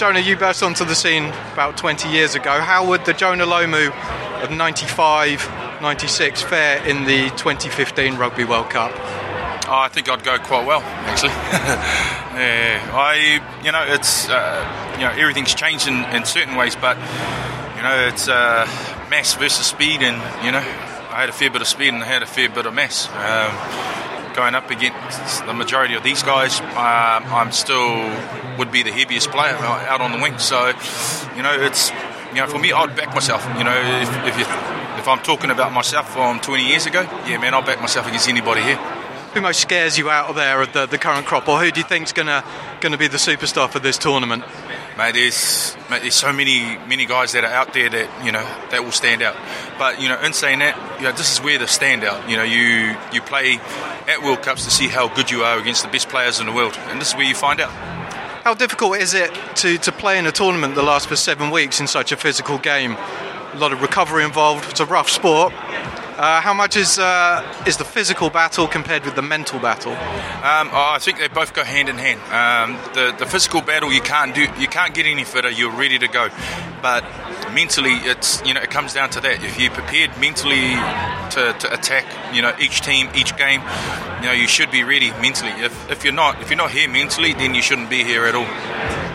Jonah, you burst onto the scene about 20 years ago. How would the Jonah Lomu of 95, 96 fare in the 2015 Rugby World Cup? Oh, I think I'd go quite well, actually. yeah, I, you know, it's, uh, you know, everything's changed in, in certain ways, but, you know, it's uh, mass versus speed, and, you know, I had a fair bit of speed and I had a fair bit of mass. Um, going up against the majority of these guys, um, I'm still would be the heaviest player out on the wing. So, you know, it's you know, for me, I'd back myself. You know, if, if you if I'm talking about myself from 20 years ago, yeah, man, I'll back myself against anybody here who most scares you out of there of the, the current crop, or who do you think's gonna gonna be the superstar for this tournament? Mate, there's mate, there's so many many guys that are out there that you know that will stand out. But you know, in saying that, you know, this is where the standout. You know, you you play at World Cups to see how good you are against the best players in the world, and this is where you find out. How difficult is it to, to play in a tournament that lasts for seven weeks in such a physical game? A lot of recovery involved. It's a rough sport. Uh, how much is uh, is the physical battle compared with the mental battle? Um, oh, I think they both go hand in hand. Um, the the physical battle you can't do you can't get any fitter. You're ready to go, but mentally it's you know it comes down to that. If you're prepared mentally to, to attack, you know each team, each game, you know you should be ready mentally. If if you're not if you're not here mentally, then you shouldn't be here at all.